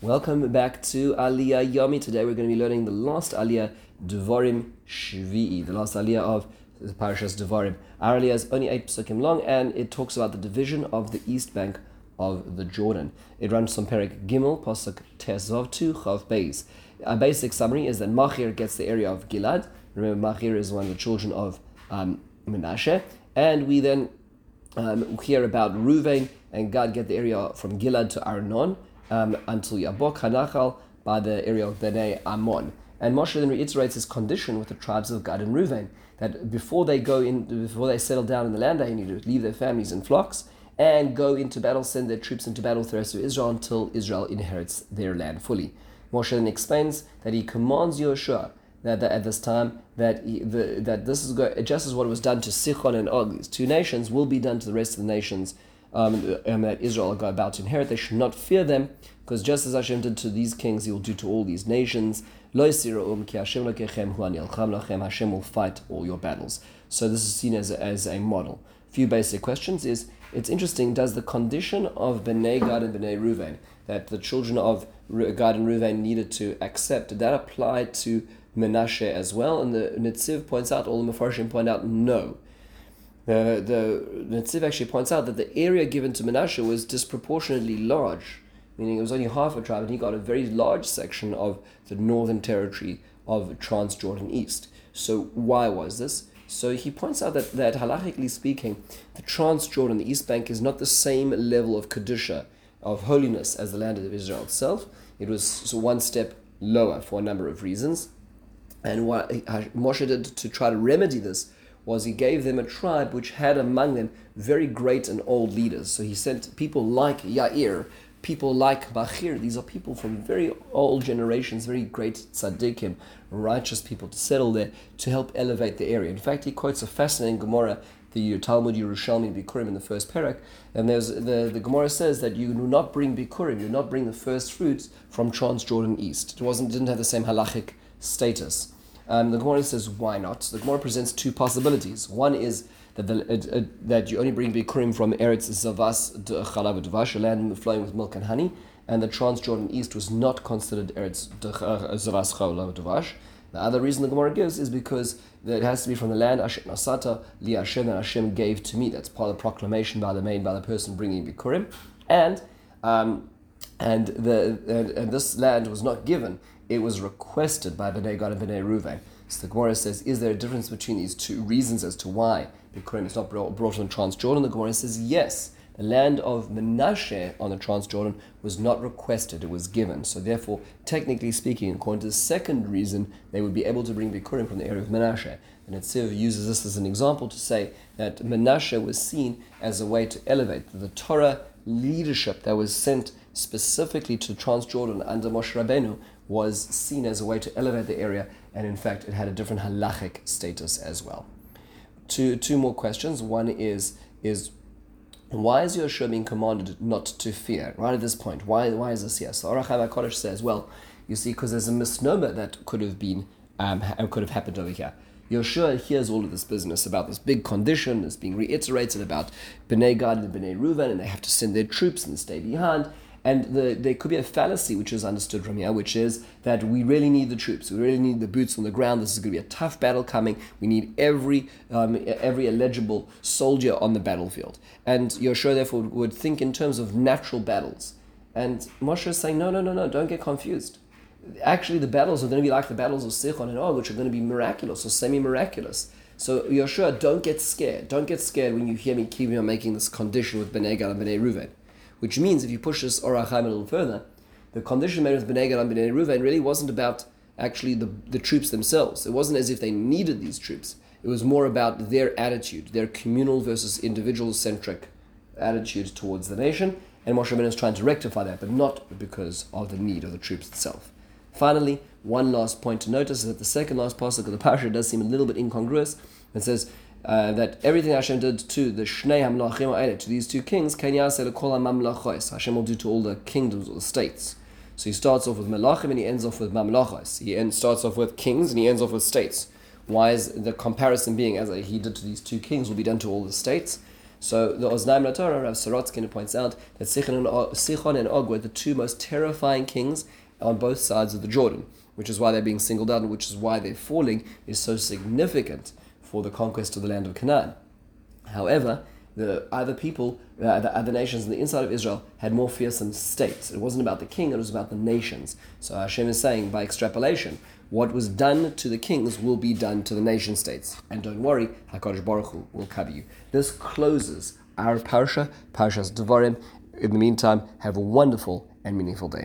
Welcome back to Aliyah Yomi. Today we're going to be learning the last Aliyah, Devarim Shvi'i, the last Aliyah of the Parashas Devarim. Our Aliyah is only eight psukim long and it talks about the division of the east bank of the Jordan. It runs from Perek Gimel, Pasuk Tezov to Chav Beis. A basic summary is that Machir gets the area of Gilad. Remember, Machir is one of the children of um, Menashe. And we then um, hear about Ruvain and Gad get the area from Gilad to Arnon um, until Yabok Hanachal by the area of Bnei Ammon. And Moshe then reiterates his condition with the tribes of Gad and Reuven that before they go in, before they settle down in the land, they need to leave their families and flocks and go into battle, send their troops into battle with the rest of Israel until Israel inherits their land fully. Moshe then explains that he commands Yehoshua that, that, at this time that he, the, that this is go, just as what was done to Sichon and Og, these two nations, will be done to the rest of the nations um, um, that Israel are about to inherit. They should not fear them, because just as Hashem did to these kings, He will do to all these nations. Hashem will fight all your battles. So this is seen as a, as a model. A few basic questions is it's interesting. Does the condition of Bnei Gad and Bnei Ruvain that the children of Gad and Ruvain needed to accept did that apply to Menashe as well? And the Netziv points out, all the Mefarshim point out, no. The, the Netziv actually points out that the area given to Menashe was disproportionately large, meaning it was only half a tribe, and he got a very large section of the northern territory of Transjordan East. So why was this? So he points out that, that halachically speaking, the Transjordan, the East Bank, is not the same level of Kedusha, of holiness, as the land of Israel itself. It was one step lower for a number of reasons. And what Moshe did to try to remedy this was he gave them a tribe which had among them very great and old leaders. So he sent people like Yair, people like Machir. These are people from very old generations, very great tzaddikim, righteous people to settle there to help elevate the area. In fact, he quotes a fascinating Gemara, the Talmud Yerushalmi Bikurim in the first perek, and there's the, the Gemara says that you do not bring Bikurim, you do not bring the first fruits from Transjordan East. It wasn't didn't have the same halachic status. Um, the Gemara says, why not? The Gemara presents two possibilities. One is that, the, uh, uh, that you only bring Bikurim from Eretz Zavas Chalav Dvash, a land flowing with milk and honey, and the Transjordan East was not considered Eretz uh, Zavas Chalav Dvash. The other reason the Gemara gives is because it has to be from the land Asher Nasata Li Hashem that Hashem gave to me. That's part of the proclamation by the main by the person bringing Bikurim, and um, and the and, and, this land was not given it was requested by Bnei Gad and Bnei Ruvain. So the Gemara says, is there a difference between these two reasons as to why the Bikurim is not brought, brought on Transjordan? The Gemara says, yes. The land of Menashe on the Transjordan was not requested, it was given. So therefore, technically speaking, according to the second reason, they would be able to bring Bikurim from the area of Menashe. And Netziv uses this as an example to say that Menashe was seen as a way to elevate the Torah leadership that was sent specifically to Transjordan under Moshe Rabbeinu was seen as a way to elevate the area, and in fact, it had a different halachic status as well. Two, two more questions. One is, is why is Yehoshua being commanded not to fear right at this point? Why, why is this here? So HaChaim HaKodesh says, well, you see, because there's a misnomer that could have been um, could have happened over here. Yehoshua hears all of this business about this big condition that's being reiterated about Bnei Gad and Bnei Reuven, and they have to send their troops and stay behind. And the, there could be a fallacy which is understood from here, which is that we really need the troops. We really need the boots on the ground. This is going to be a tough battle coming. We need every um, every eligible soldier on the battlefield. And Yehoshua therefore would think in terms of natural battles. And Moshe is saying, no, no, no, no, don't get confused. Actually, the battles are going to be like the battles of Sichon and Og, which are going to be miraculous or semi-miraculous. So Yehoshua, don't get scared. Don't get scared when you hear me keep on making this condition with Bnei Gad and Bnei Reuven. Which means, if you push this Ohr HaChaim a little further, the condition made with Gad and Reuven really wasn't about actually the, the troops themselves. It wasn't as if they needed these troops. It was more about their attitude, their communal versus individual centric attitude towards the nation. And Moshe Rabbeinu is trying to rectify that, but not because of the need of the troops itself. Finally, one last point to notice is that the second last pasuk of the parasha does seem a little bit incongruous. It says, uh, that everything Hashem did to the Shnei Hamlachim to these two kings, ken ya'aseh, Hashem will do to all the kingdoms or the states. So he starts off with Melachim and he ends off with Mamlachos. He ends, starts off with kings and he ends off with states. Why is the comparison being as he did to these two kings will be done to all the states? So the Oznaim Torah, Rav Sorotskin points out that and, Sichon and Og were the two most terrifying kings on both sides of the Jordan, which is why they're being singled out and which is why their falling is so significant for the conquest of the land of Canaan. However, the other people, uh, the other nations in the inside of Israel had more fearsome states. It wasn't about the king, it was about the nations. So Hashem is saying, by extrapolation, what was done to the kings will be done to the nation states. And don't worry, HaKadosh Baruch Hu will cover you. This closes our parsha, Parshas Devarim. In the meantime, have a wonderful and meaningful day.